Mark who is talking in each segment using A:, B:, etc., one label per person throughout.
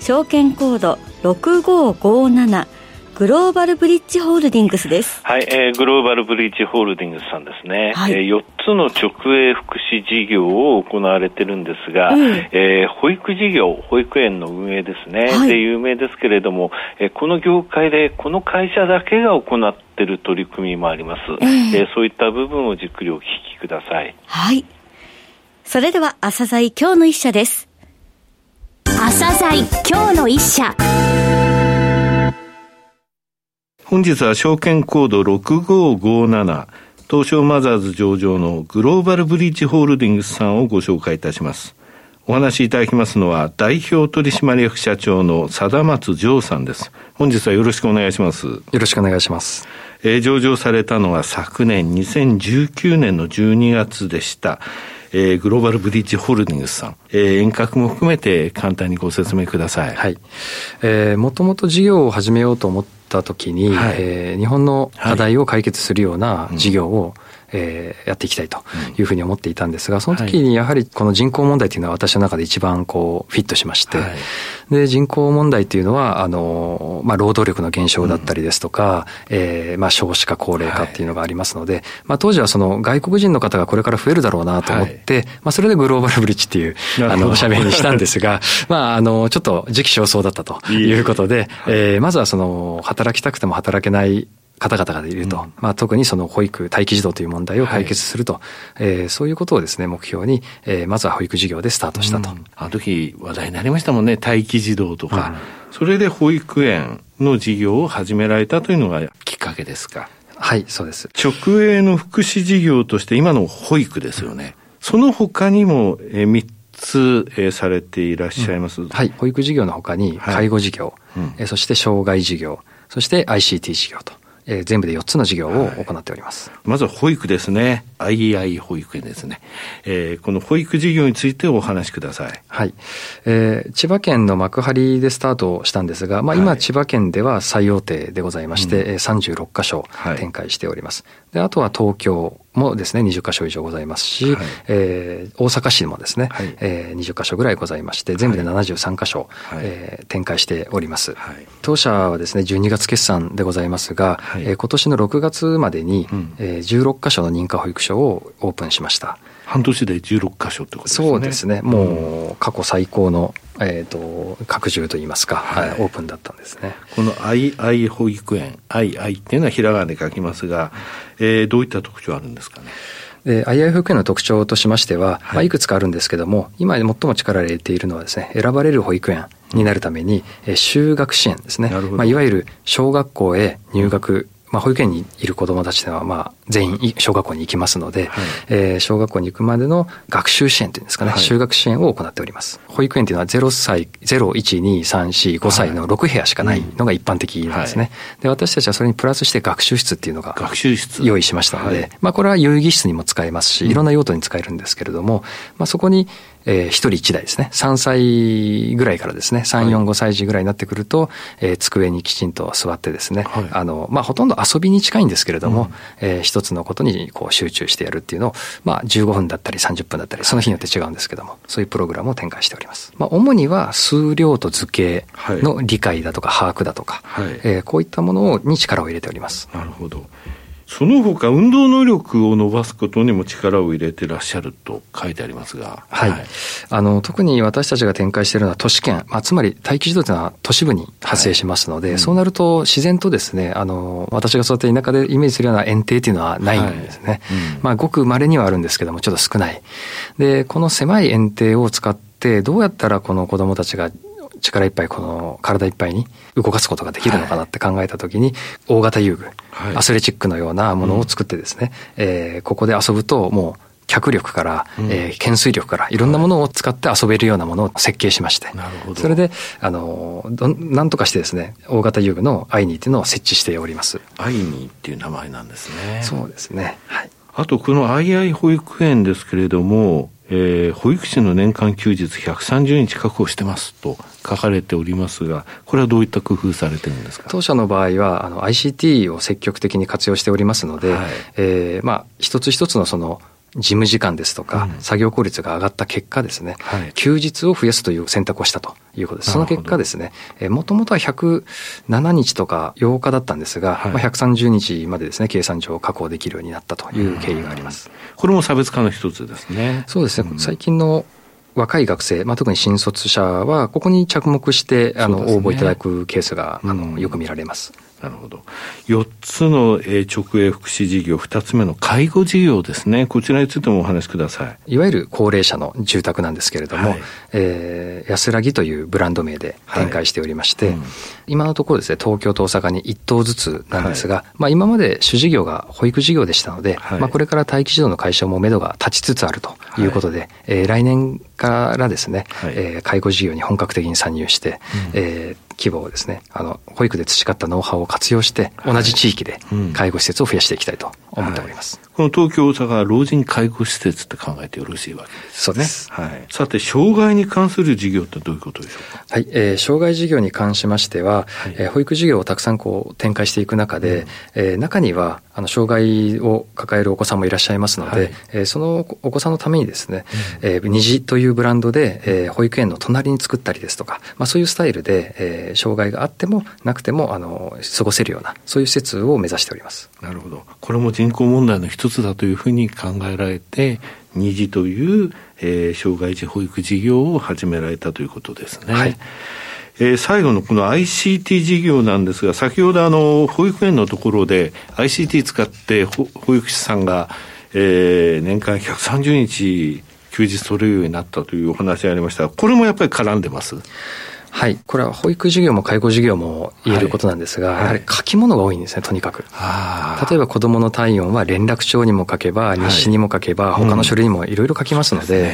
A: 証券コード6557グローバルブリッジホールディングスです。
B: はい、えー、グローバルブリッジホールディングスさんですね。はい、えー、4つの直営福祉事業を行われてるんですが、うん、えー、保育事業、保育園の運営ですね、はい、で有名ですけれども、えー、この業界でこの会社だけが行っている取り組みもあります。えー、えー、そういった部分をじっくりお聞きください。
A: はい。それでは、朝鮮今日の一社です。
C: 朝鮮今日の一社。
B: 本日は証券コード6557東証マザーズ上場のグローバルブリッジホールディングスさんをご紹介いたします。お話しいただきますのは代表取締役社長の貞松城さんです。本日はよろしくお願いします。よ
D: ろしくお願いします。
B: えー、上場されたのは昨年2019年の12月でした。えー、グローバルブリッジホールディングスさん、えー、遠隔も含めて簡単にご説明ください。
D: はい。えー、もともと事業を始めようと思ったときに、はい、えー、日本の課題を解決するような事業を、はいうんえー、やっていきたいというふうに思っていたんですが、その時にやはりこの人口問題というのは私の中で一番こうフィットしまして、はい、で、人口問題というのは、あの、まあ、労働力の減少だったりですとか、うん、えー、まあ、少子化、高齢化っていうのがありますので、はい、まあ、当時はその外国人の方がこれから増えるだろうなと思って、はい、まあ、それでグローバルブリッジっていう、あの、社名にしたんですが、まあ、あの、ちょっと時期尚早だったということで、いい。えー、まずはその、働きたくても働けない方々がいると、うん、まあ、特にその保育、待機児童という問題を解決すると、はい、えー、そういうことをですね、目標に、えー、まずは保育事業でスタートしたと。うん、
B: あの時話題になりましたもんね、待機児童とか、うん、それで保育園の事業を始められたというのがきっかけですか？
D: はい、そうです。
B: 直営の福祉事業として今の保育ですよね。その他にも、えー、3つ、えー、されていらっしゃいます、
D: はい、保育事業の他に介護事業、はい、えー、そして障害事業、そして ICT 事業と。えー、全部で4つの事業を行っております、はい、
B: まずは保育ですね。II 保育園ですね、えー、この保育事業についてお話しください。
D: はい、えー、千葉県の幕張でスタートしたんですが、まあ、今千葉県では最大手でございまして、うん、36箇所展開しております、であとは東京もですね、20箇所以上ございますし、はい、えー、大阪市もですね、はい、えー、20箇所ぐらいございまして、全部で73箇所、はい、えー、展開しております。はい、当社はですね、12月決算でございますが、はい、えー、今年の6月までに、うん、えー、16箇所の認可保育所をオープンしました。
B: 半年で16箇所ってことです
D: ね。そうですね。もう過去最高の、えっ、ー、と、拡充といいますか、はい、オープンだったんですね。
B: この II 保育園、II っていうのはひらがなで書きますが、えー、どういった特徴あるんですかね？
D: で、II 保育園の特徴としましては、はいまあ、いくつかあるんですけども、今最も力を入れているのはですね、選ばれる保育園になるために、え就学支援ですね。まあ、いわゆる小学校へ入学まあ、保育園にいる子どもたちでは、まあ、全員小学校に行きますので、はい、えー、小学校に行くまでの学習支援というんですかね、はい、就学支援を行っております。保育園というのは0歳、0、1、2、3、4、5歳の6部屋しかないのが一般的なんですね。はい。で、私たちはそれにプラスして学習室っていうのが、学習室。用意しましたので、まあ、これは遊戯室にも使えますし、いろんな用途に使えるんですけれども、まあ、そこに、えー、一人一台ですね。3歳ぐらいからですね、3、4、5歳児ぐらいになってくると、えー、机にきちんと座ってですね、はい、あの、まあ、ほとんど遊びに近いんですけれども、うん、えー、一つのことにこう集中してやるっていうのを、まあ、15分だったり30分だったり、その日によって違うんですけども、そういうプログラムを展開しております。まあ、主には数量と図形の理解だとか把握だとか、はい、えー、こういったものに力を入れております。
B: なるほど。その他運動能力を伸ばすことにも力を入れてらっしゃると書いてありますが。
D: はい。はい、あの、特に私たちが展開しているのは都市圏、まあ、つまり待機児童というのは都市部に発生しますので、はい、そうなると自然とですね、あの、私がそうやって田舎でイメージするような園庭というのはないんですね。はいうん、まあ、ごく稀にはあるんですけども、ちょっと少ない。で、この狭い園庭を使って、どうやったらこの子供たちが力いっぱいこの体いっぱいに動かすことができるのかなって考えたときに、大型遊具、はい、アスレチックのようなものを作ってですね、うん、えー、ここで遊ぶともう脚力から、うん、えー、懸垂力から、いろんなものを使って遊べるようなものを設計しまして、なるほどそれで、あの、どなんとかしてですね、大型遊具のアイニーっていうのを設置しております。
E: アイニーっていう名前なんですね。
D: そうですね。はい。
E: あと、このアイアイ保育園ですけれども、えー、保育士の年間休日130日確保してますと書かれておりますが、これはどういった工夫されてるんですか？
D: 当社の場合は、あの、ICT を積極的に活用しておりますので、はい、えー、まあ、一つ一つのその、事務時間ですとか、うん、作業効率が上がった結果ですね、はい、休日を増やすという選択をしたということです。その結果ですね、もともとは107日とか8日だったんですが、はい、まあ、130日までですね、計算上確保できるようになったという経緯があります。
E: これも差別化の一つですね。
D: そうですね。うん、最近の若い学生、まあ、特に新卒者は、ここに着目して、あの、応募いただくケースが、あの、よく見られます。
E: なるほど。4つの直営福祉事業、2つ目の介護事業ですね。こちらについてもお話しくださ
D: い。いわゆる高齢者の住宅なんですけれども、はい、えー、安らぎというブランド名で展開しておりまして、はいうん、今のところですね、東京と大阪に1棟ずつなんですが、はい、まあ今まで主事業が保育事業でしたので、まあこれから待機児童の解消も目処が立ちつつあるとい。うことで、はい、えー、来年からですね、はい、えー、介護事業に本格的に参入して、うん、えー規模をですね、あの、保育で培ったノウハウを活用して、同じ地域で介護施設を増やしていきたいと思っております。はい
E: この東京、大阪老人介護施設って考えてよろしいわけです、
D: そうです。
E: はい。さて、障害に関する事業ってどういうことでしょうか？
D: はい、えー、障害事業に関しましては、はい、えー、保育事業をたくさんこう展開していく中で、うん、えー、中には、あの、障害を抱えるお子さんもいらっしゃいますので、はい、えー、そのお子さんのためにですね、うん、えー、虹というブランドで、えー、保育園の隣に作ったりですとか、まあそういうスタイルで、えー、障害があってもなくても、あの、過ごせるような、そういう施設を目指しております。
E: なるほど。これも人口問題の一つだというふうに考えられて、虹という、えー、障害児保育事業を始められたということですね。はい、えー、最後のこの ICT 事業なんですが、先ほどあの、保育園のところで ICT 使って保育士さんが、えー、年間130日休日取れるようになったというお話がありましたこれもやっぱり絡んでます？
D: はい。これは保育事業も介護事業も言えることなんですが、はい、やはり書き物が多いんですね、とにかく。例えば子供の体温は連絡帳にも書けば、日誌にも書けば、他の書類にもいろいろ書きますので、うん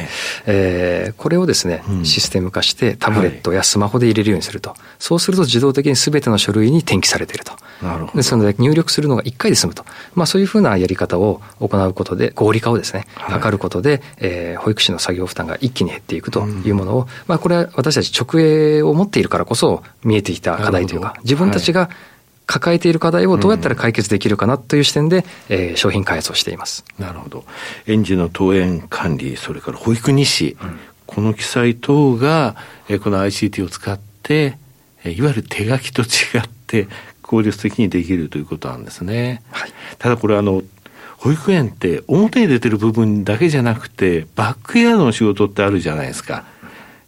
D: えー、これをですね、システム化してタブレットやスマホで入れるようにすると。そうすると自動的に全ての書類に転記されていると。なるほど。ですので入力するのが1回で済むと。まあそういうふうなやり方を行うことで、合理化をですね、図ることで、えー、保育士の作業負担が一気に減っていくというものを、まあこれは私たち直営を持っているからこそ見えてきた課題というか、自分たちが抱えている課題をどうやったら解決できるかなという視点で、えー、商品開発をしています。
E: なるほど。園児の登園管理、それから保育日誌、うん、この記載等が、えー、この ICT を使って、えー、いわゆる手書きと違って効率的にできるということなんですね。はい、ただこれあの、保育園って表に出てる部分だけじゃなくて、バックヤードの仕事ってあるじゃないですか。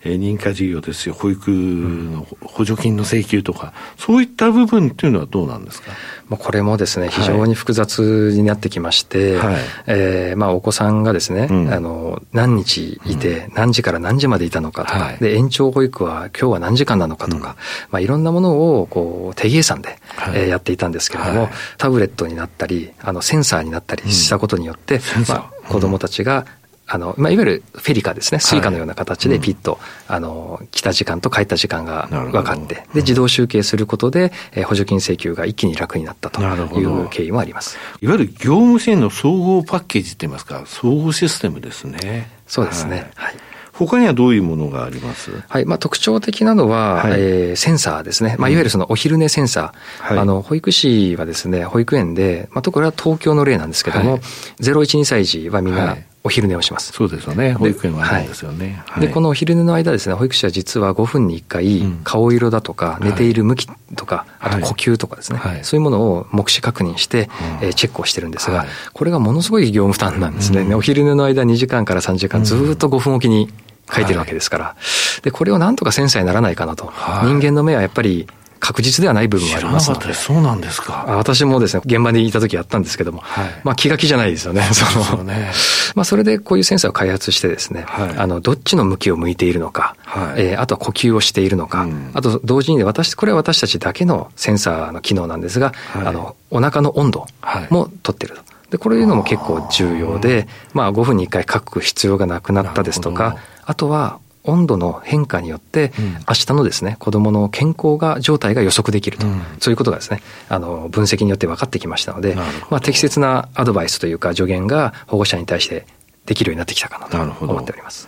E: えー、認可事業ですよ、保育の補助金の請求とか、そういった部分っていうのはどうなんですか？
D: まあこれもですね、非常に複雑になってきまして、はい、えー、まあお子さんがですね、うん、あの、何日いて、何時から何時までいたのかとか、はい、で、延長保育は今日は何時間なのかとか、うん、まあいろんなものをこう手計算で、はい、えー、やっていたんですけれども、はい、タブレットになったり、あの、センサーになったりしたことによって、うん、まあ子供たちがあの、まあ、いわゆるフェリカですね、スイカのような形でピッと、はいうん、あの、来た時間と帰った時間が分かって、で、自動集計することで、えー、補助金請求が一気に楽になったという経緯もあります。
E: いわゆる業務支援の総合パッケージって言いますか、総合システムですね。
D: そうですね。はい、はい。
E: 他にはどういうものがあります？
D: はい。まあ、特徴的なのは、はい、えー、センサーですね。まあ、いわゆるそのお昼寝センサー。はい、あの、保育士はですね、保育園で、まあ、特には東京の例なんですけども、はい、0、1、2歳児はみんな、お昼寝をします。
E: そうですよね。保育園はあるんですよね。
D: はい、で、このお昼寝の間ですね、保育士は実は5分に1回、顔色だとか、寝ている向きとか、あと呼吸とかですね、はい、そういうものを目視確認して、えー、チェックをしてるんですが、これがものすごい業務負担なんですね。お昼寝の間2時間から3時間、ずっと5分おきに書いてるわけですから。で、これをなんとかセンサーにならないかなと。人間の目はやっぱり確実ではない部分はありますので。
E: そうなんですか。
D: 私もですね、現場にいた時やったんですけども、はい、まあ気が気じゃないですよね。その、ね、まあそれでこういうセンサーを開発してですね、はい、あの、どっちの向きを向いているのか、はい、えー、あとは呼吸をしているのか、うん、あと同時に私、これは私たちだけのセンサーの機能なんですが、はい、あの、お腹の温度も取ってると。で、これいうのも結構重要で、まあ5分に1回書く必要がなくなったですとか、あとは温度の変化によって、明日のですね、子供の健康が、状態が予測できると、うん、そういうことがですね、あの、分析によって分かってきましたので、まあ、適切なアドバイスというか、助言が保護者に対してできるようになってきたかなと思っております。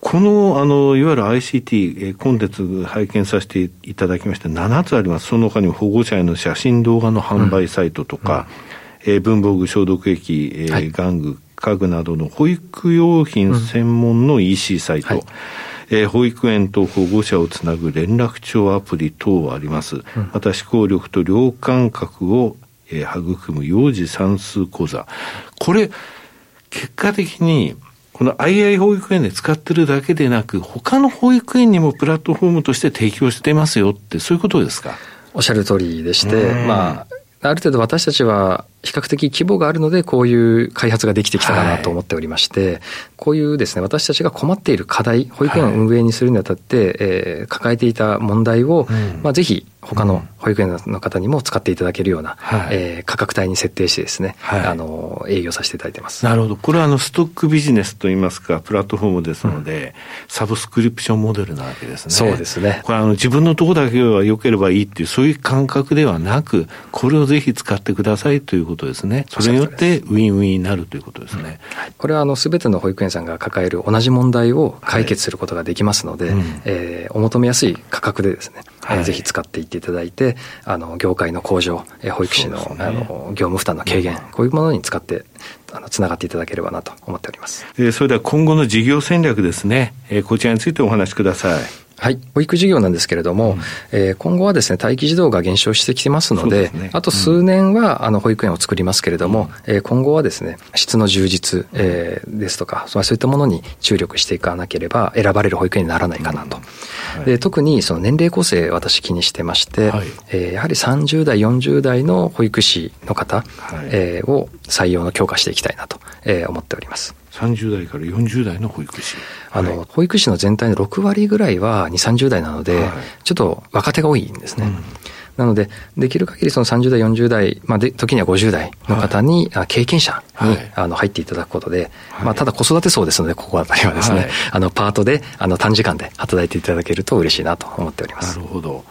E: この、あの、いわゆる ICT、コンテンツ拝見させていただきまして、7つあります。その他にも保護者への写真動画の販売サイトとか、うん。うん、えー、文房具消毒液、えー、はい、玩具、家具などの保育用品専門の EC サイト、うんはいえー、保育園と保護者をつなぐ連絡帳アプリ等あります。うん、また思考力と量感覚を、えー、育む幼児算数講座。これ、結果的に、この II 保育園で使ってるだけでなく、他の保育園にもプラットフォームとして提供してますよって、そういうことですか？
D: おっしゃる通りでして、まあ、ある程度私たちは比較的規模があるので、こういう開発ができてきたかなと思っておりまして、はい、こういうですね、私たちが困っている課題、保育園を運営にするにあたって、はい、えー、抱えていた問題を、うん、まあ、ぜひ他の保育園の方にも使っていただけるような、はい、えー、価格帯に設定してですね、はい、あの、営業させていただいてます。
E: なるほど。これはあの、ストックビジネスといいますか、プラットフォームですので、うん、サブスクリプションモデルなわけですね。
D: そうですね。
E: これあの、自分のとこだけは良ければいいっていう、そういう感覚ではなく、これをぜひ使ってくださいということですね。それによってウィンウィンになるということですね。
D: うん、これはあの、すべての保育園さんが抱える同じ問題を解決することができますので、はいうん、えー、お求めやすい価格でですね、はい、ぜひ使っていっていただいて、あの、業界の向上、保育士の,、ね、あの業務負担の軽減、こういうものに使って、あの、つながっていただければなと思っております。
E: えー、それでは今後の事業戦略ですね、えー、こちらについてお話しください。
D: はい。保育事業なんですけれども、うん、えー、今後はですね、待機児童が減少してきてますので、でね、あと数年は、あの、保育園を作りますけれども、うん、えー、今後はですね、質の充実、えー、ですとか、そういったものに注力していかなければ、選ばれる保育園にならないかなと。うん。はい、で特に、その年齢構成、私気にしてまして、はい、えー、やはり30代、40代の保育士の方、はい、えー、を採用の強化していきたいなと、えー、思っております。
E: 30代から40代の保育士。
D: あの、はい、保育士の全体の6割ぐらいは2、30代なので、はい、ちょっと若手が多いんですね。うん。なので、できる限りその30代、40代、まあ、で、時には50代の方に、はい、経験者に、はい、あの、入っていただくことで、はい、まあ、ただ子育て層ですので、ここあたりはですね、あの、パートで、あの、短時間で働いていただけると嬉しいなと思っております。
E: なるほど。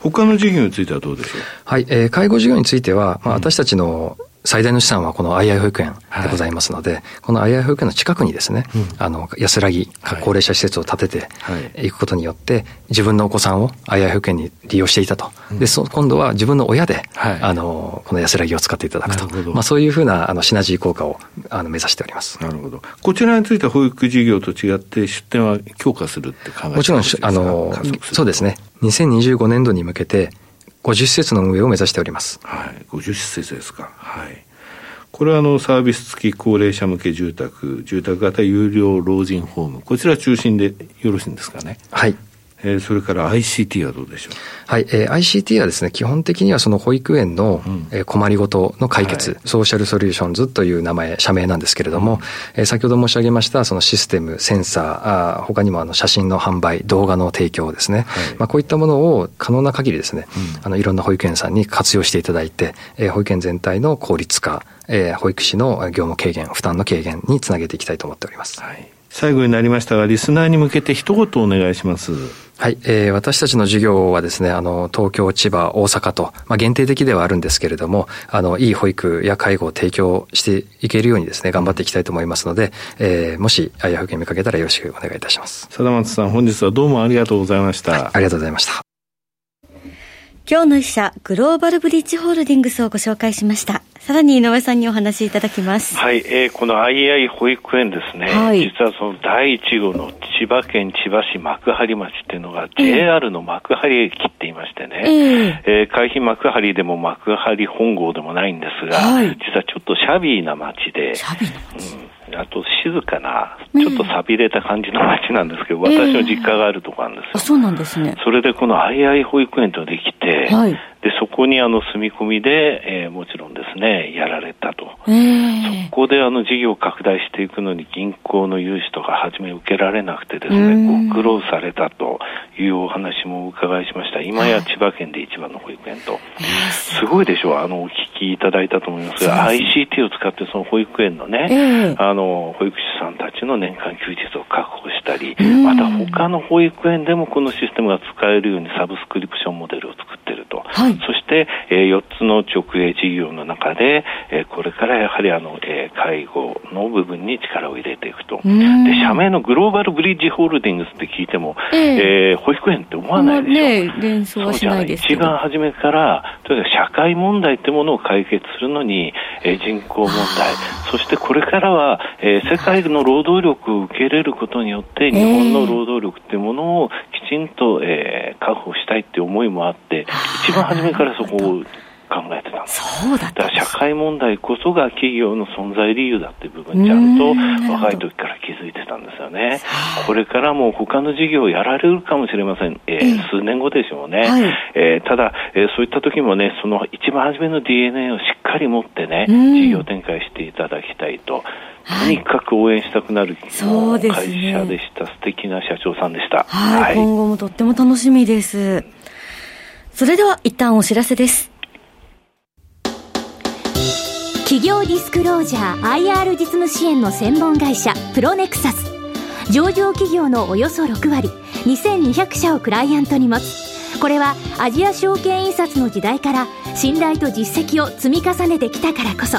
E: 他の事業についてはどうでしょう？
D: はい、えー、介護事業については、まあ、私たちの、うん最大の資産はこの II 保育園でございますので、はい、この II 保育園の近くにですね、うん、あの、安らぎ、高齢者施設を建てていくことによって、自分のお子さんを II 保育園に利用していたと。うん、で、そ今度は自分の親で、はい、あの、この安らぎを使っていただくと。まあ、そういうふうな、あの、シナジー効果を、あの、目指しております。
E: なるほど。こちらについては保育事業と違って出店は強化するって考えてもちろん、あの、
D: そうですね。2025年度に向けて、50施設の運営を目指しております。
E: はい。50施設ですか。はい。これはあのサービス付き高齢者向け住宅、住宅型有料老人ホーム、こちら中心でよろしいんですかね？
D: はい。
E: えー、それから ICT はどうでしょう？
D: はい、えー、ICT はですね、基本的にはその保育園の、うん、えー、困りごとの解決、はい、ソーシャルソリューションズという名前、社名なんですけれども、うん、えー、先ほど申し上げましたそのシステム、センサー、あ他にもあの写真の販売、動画の提供ですね、はい、まあ、こういったものを可能な限りですね、うん、あのいろんな保育園さんに活用していただいて、えー、保育園全体の効率化、えー、保育士の業務軽減、負担の軽減につなげていきたいと思っております。はい
E: 最後になりましたが、リスナーに向けて一言お願いします。
D: はい、えー、私たちの事業はですね、あの、東京、千葉、大阪と、まあ、限定的ではあるんですけれども、あの、いい保育や介護を提供していけるようにですね、頑張っていきたいと思いますので、えー、もし、あや保険見かけたらよろしくお願いいたします。
E: 貞松さん、本日はどうもありがとうございました。はい、
D: ありがとうございました。
A: 今日の一社、グローバルブリッジホールディングスをご紹介しました。さらに井上さんにお話しいただきます。
B: はい、えー、この II 保育園ですね、はい、実はその第1号の千葉県千葉市幕張町っていうのが JR の幕張駅って言いましてね、えー、えー、海浜幕張でも幕張本郷でもないんですが、はい、実はちょっとシャビーな町で、
A: シャビーな町、うん
B: あと静かな、ちょっと寂れた感じの街なんですけど、私の実家があるとこなんですよ。あ
A: そうなんですね。
B: それでこの II 保育園とできて、はい、で、そこにあの住み込みで、えー、もちろんですね、やられたと。そこであの事業を拡大していくのに銀行の融資とかはじめ受けられなくてですね、ご苦労されたというお話もお伺いしました。今や千葉県で一番の保育園と。すごいでしょう。あの、お聞きいただいたと思いますが、ICT を使ってその保育園のね、あの、保育士さんたちの年間休日を確保したり、また他の保育園でもこのシステムが使えるようにサブスクリプションモデルを作っていると。はい、そして、えー、4つの直営事業の中で、えー、これからやはりあの、えー、介護の部分に力を入れていくと。で、社名のグローバルブリッジホールディングスって聞いても、えー、えー、保育園って思わないでしょ。
A: ね、連想はしないです
B: 一番初めから、とにかく社会問題ってものを解決するのに、えー、人口問題、そしてこれからは、えー、世界の労働力を受け入れることによって、日本の労働力っていうものをきちんと、えー、確保したいっていう思いもあって、一番初めからそこを考えてたんです。
A: そうだ
B: だから社会問題こそが企業の存在理由だっていう部分ちゃんと若い時から気づいてたんですよね。これからも他の事業をやられるかもしれません。えー、数年後でしょうね。はい、えー、ただ、えー、そういった時もね、その一番初めの DNA をしっかり持ってね、事業展開していただきたいと。とにかく応援したくなる会社でした。素敵な社長さんでした。
A: はい、はい、今後もとっても楽しみです。それでは一旦お知らせです。
C: 企業ディスクロージャー IR 実務支援の専門会社プロネクサス上場企業のおよそ6割2200社をクライアントに持つこれはアジア証券印刷の時代から信頼と実績を積み重ねてきたからこそ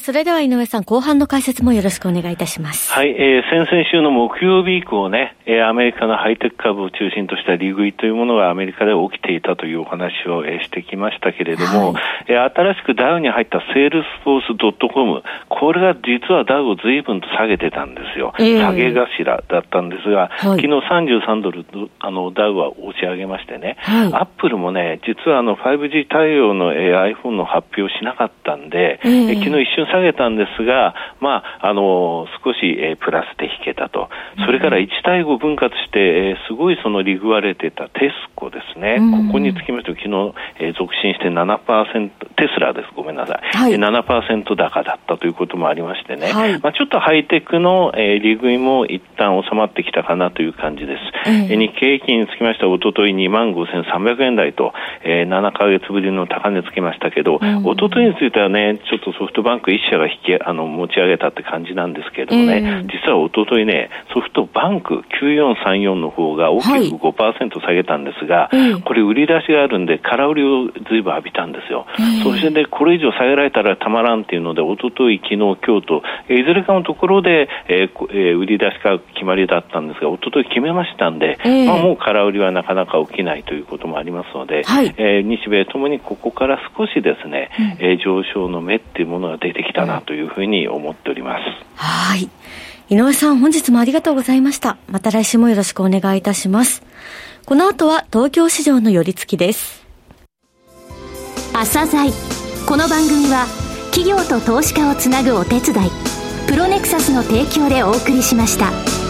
A: それでは井上さん、後半の解説もよろしくお願いいたします。
B: はい、えー、先々週の木曜日以降ね、えー、アメリカのハイテク株を中心とした利食いというものがアメリカで起きていたというお話を、えー、してきましたけれども、はい、えー、新しくダウに入ったセールスフォースドットコム、これが実はダウを随分と下げてたんですよ。えー、下げ頭だったんですが、はい、昨日33ドル、あの、ダウは押し上げましてね、はい、アップルもね、実はあの 5G 対応の、えー、iPhone の発表しなかったんで、えー、昨日一瞬下げたんですが、まあ、あの、少し、えー、プラスで引けたと。それから1対5分割して、えー、すごいその利食われてたテスコですね。ここにつきまして昨日、えー、続伸して7%、テスラです。ごめんなさい。はい、7%高だったということもありましてね。はい、まあ、ちょっとハイテクの、えー、利食いも一旦収まってきたかなという感じです。えー、日経平均につきましては、おととい2万5300円台と、えー、7か月ぶりの高値つけましたけど、おとといについてはね、ちょっとソフトバンク1社が引きあの持ち上げたって感じなんですけれどもね、えー、実はおとといね、ソフトバンク9434の方が大きく5%下げたんですが、はい、これ売り出しがあるんで、空売りをずいぶん浴びたんですよ。えー、そしてね、これ以上下げられたらたまらんっていうので、おととい、昨日、今日と、いずれかのところで、えーえー、売り出しが決まりだったんですが、おととい決めましたんで、えー、まあ、もう空売りはなかなか起きないということもありますので、はい、えー、日米ともにここから少しですね、うん、えー、上昇の目っていうものが出てきたなというふうに思っております。
A: はい。井上さん、本日もありがとうございました。また来週もよろしくお願いいたします。この後は東京市場の寄り付きです。
C: 朝鮮この番組は企業と投資家をつなぐお手伝い、プロネクサスの提供でお送りしました。